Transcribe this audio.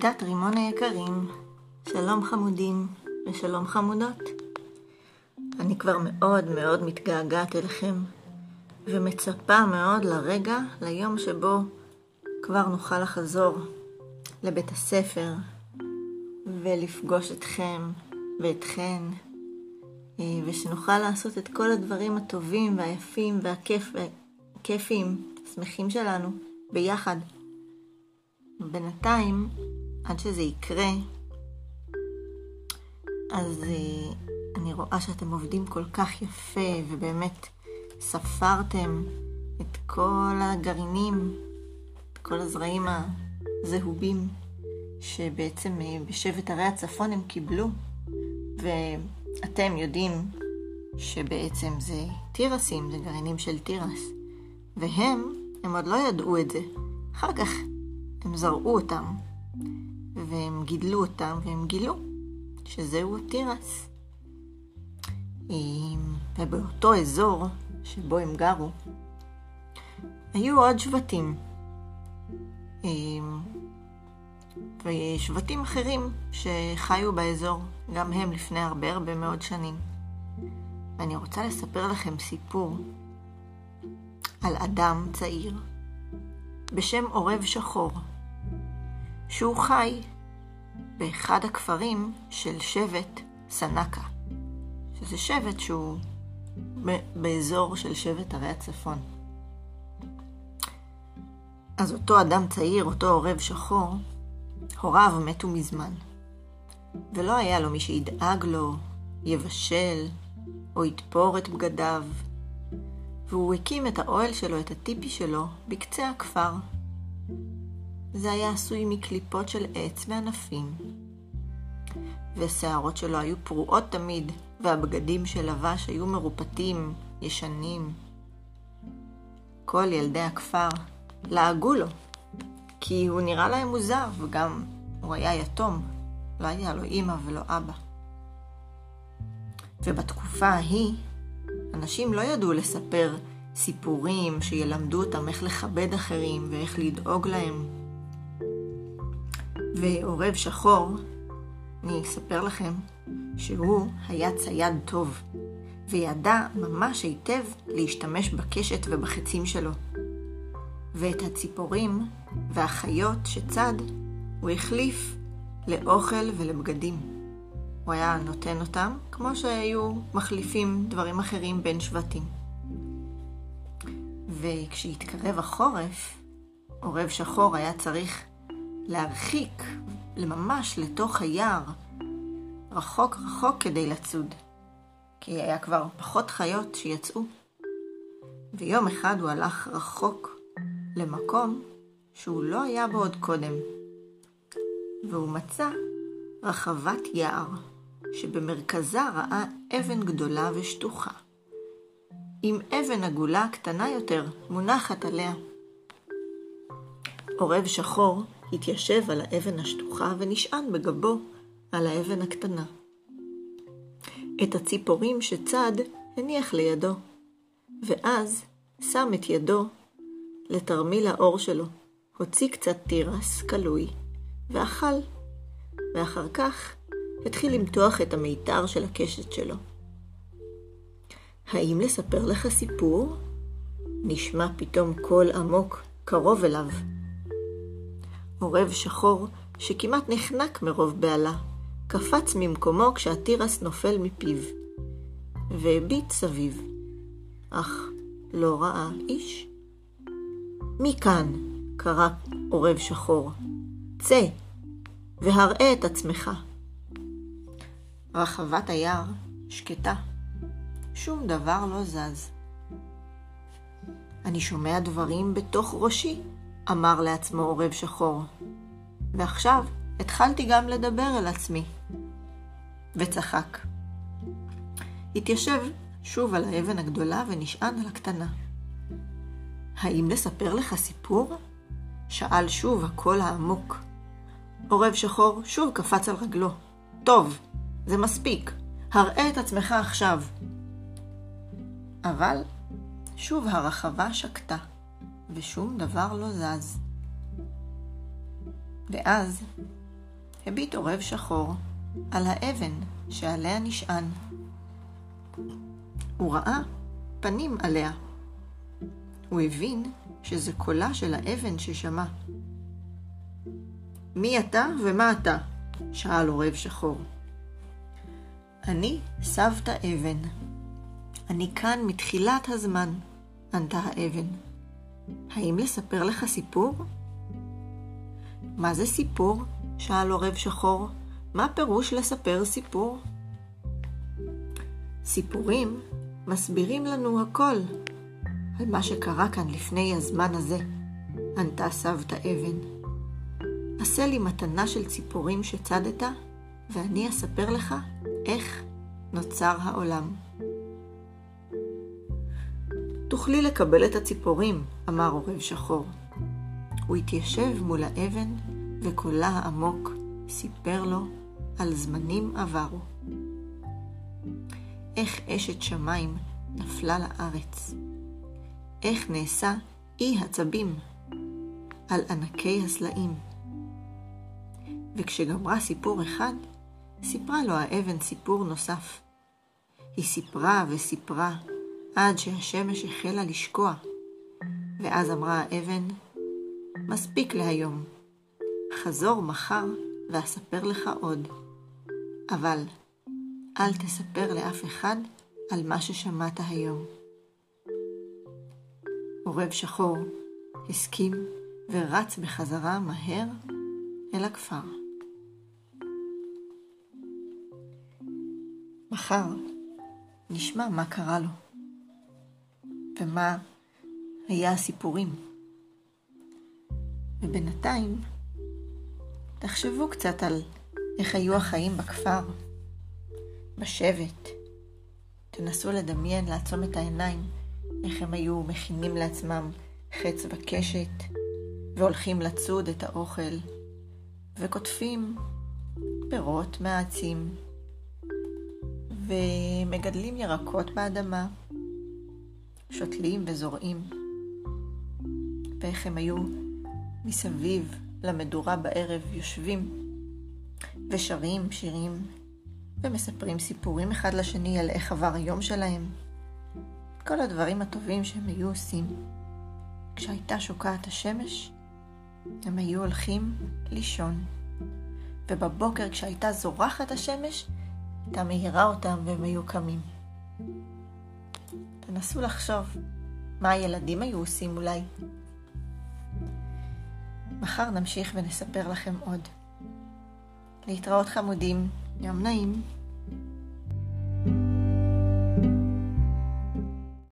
כיתת רימון היקרים, שלום חמודים ושלום חמודות. אני כבר מאוד מאוד מתגעגעת אליכם, ומצפה מאוד לרגע, ליום שבו כבר נוכל לחזור לבית הספר ולפגוש אתכם ואתכן, אה, ושנוכל לעשות את כל הדברים הטובים והיפים והכיפים, השמחים שלנו, ביחד. בינתיים, עד שזה יקרה, אז uh, אני רואה שאתם עובדים כל כך יפה, ובאמת ספרתם את כל הגרעינים, את כל הזרעים הזהובים, שבעצם uh, בשבט ערי הצפון הם קיבלו, ואתם יודעים שבעצם זה תירסים, זה גרעינים של תירס, והם, הם עוד לא ידעו את זה. אחר כך הם זרעו אותם, והם גידלו אותם, והם גילו שזהו התירס. ובאותו אזור שבו הם גרו, היו עוד שבטים. ושבטים אחרים שחיו באזור, גם הם לפני הרבה הרבה מאוד שנים. ואני רוצה לספר לכם סיפור על אדם צעיר בשם עורב שחור, שהוא חי באחד הכפרים של שבט סנקה, שזה שבט שהוא באזור של שבט ערי הצפון. אז אותו אדם צעיר, אותו עורב שחור, הוריו מתו מזמן, ולא היה לו מי שידאג לו, יבשל או יתפור את בגדיו, והוא הקים את האוהל שלו, את הטיפי שלו, בקצה הכפר. זה היה עשוי מקליפות של עץ וענפים. והשערות שלו היו פרועות תמיד, והבגדים שלבש היו מרופטים, ישנים. כל ילדי הכפר לעגו לו, כי הוא נראה להם מוזר, וגם הוא היה יתום, לא היה לו אימא ולא אבא. ובתקופה ההיא, אנשים לא ידעו לספר סיפורים שילמדו אותם איך לכבד אחרים ואיך לדאוג להם. ועורב שחור, אני אספר לכם שהוא היה צייד טוב, וידע ממש היטב להשתמש בקשת ובחצים שלו. ואת הציפורים והחיות שצד הוא החליף לאוכל ולבגדים. הוא היה נותן אותם, כמו שהיו מחליפים דברים אחרים בין שבטים. וכשהתקרב החורף, עורב שחור היה צריך להרחיק ממש לתוך היער, רחוק רחוק כדי לצוד, כי היה כבר פחות חיות שיצאו. ויום אחד הוא הלך רחוק למקום שהוא לא היה בו עוד קודם, והוא מצא רחבת יער. שבמרכזה ראה אבן גדולה ושטוחה, עם אבן עגולה קטנה יותר מונחת עליה. עורב שחור התיישב על האבן השטוחה ונשען בגבו על האבן הקטנה. את הציפורים שצד הניח לידו, ואז שם את ידו לתרמיל האור שלו, הוציא קצת תירס כלוי, ואכל, ואחר כך התחיל למתוח את המיתר של הקשת שלו. האם לספר לך סיפור? נשמע פתאום קול עמוק קרוב אליו. עורב שחור, שכמעט נחנק מרוב בהלה, קפץ ממקומו כשהתירס נופל מפיו, והביט סביב, אך לא ראה איש. מי כאן? קרא עורב שחור. צא, והראה את עצמך. רחבת היער שקטה. שום דבר לא זז. אני שומע דברים בתוך ראשי, אמר לעצמו עורב שחור. ועכשיו התחלתי גם לדבר אל עצמי. וצחק. התיישב שוב על האבן הגדולה ונשען על הקטנה. האם לספר לך סיפור? שאל שוב הקול העמוק. עורב שחור שוב קפץ על רגלו. טוב, זה מספיק. הראה את עצמך עכשיו. אבל שוב הרחבה שקטה, ושום דבר לא זז. ואז הביט עורב שחור על האבן שעליה נשען. הוא ראה פנים עליה. הוא הבין שזה קולה של האבן ששמע. מי אתה ומה אתה? שאל עורב שחור. אני סבתא אבן. אני כאן מתחילת הזמן, ענתה האבן. האם לספר לך סיפור? מה זה סיפור? שאל עורב שחור. מה פירוש לספר סיפור? סיפורים מסבירים לנו הכל על מה שקרה כאן לפני הזמן הזה, ענתה סבתא אבן. עשה לי מתנה של ציפורים שצדת, ואני אספר לך איך נוצר העולם. תוכלי לקבל את הציפורים, אמר עורב שחור. הוא התיישב מול האבן, וקולה העמוק סיפר לו על זמנים עברו. איך אשת שמיים נפלה לארץ. איך נעשה אי הצבים על ענקי הסלעים. וכשגמרה סיפור אחד, סיפרה לו האבן סיפור נוסף. היא סיפרה וסיפרה עד שהשמש החלה לשקוע, ואז אמרה האבן, מספיק להיום, חזור מחר ואספר לך עוד. אבל אל תספר לאף אחד על מה ששמעת היום. עורב שחור הסכים ורץ בחזרה מהר אל הכפר. מחר נשמע מה קרה לו ומה היה הסיפורים. ובינתיים תחשבו קצת על איך היו החיים בכפר, בשבט. תנסו לדמיין, לעצום את העיניים, איך הם היו מכינים לעצמם חץ וקשת, והולכים לצוד את האוכל, וקוטפים פירות מהעצים, ומגדלים ירקות באדמה, שותלים וזורעים, ואיך הם היו מסביב למדורה בערב יושבים ושרים שירים ומספרים סיפורים אחד לשני על איך עבר היום שלהם. כל הדברים הטובים שהם היו עושים. כשהייתה שוקעת השמש, הם היו הולכים לישון. ובבוקר כשהייתה זורחת השמש, הייתה מאירה אותם והם היו קמים. תנסו לחשוב מה הילדים היו עושים אולי. מחר נמשיך ונספר לכם עוד. להתראות חמודים, יום נעים.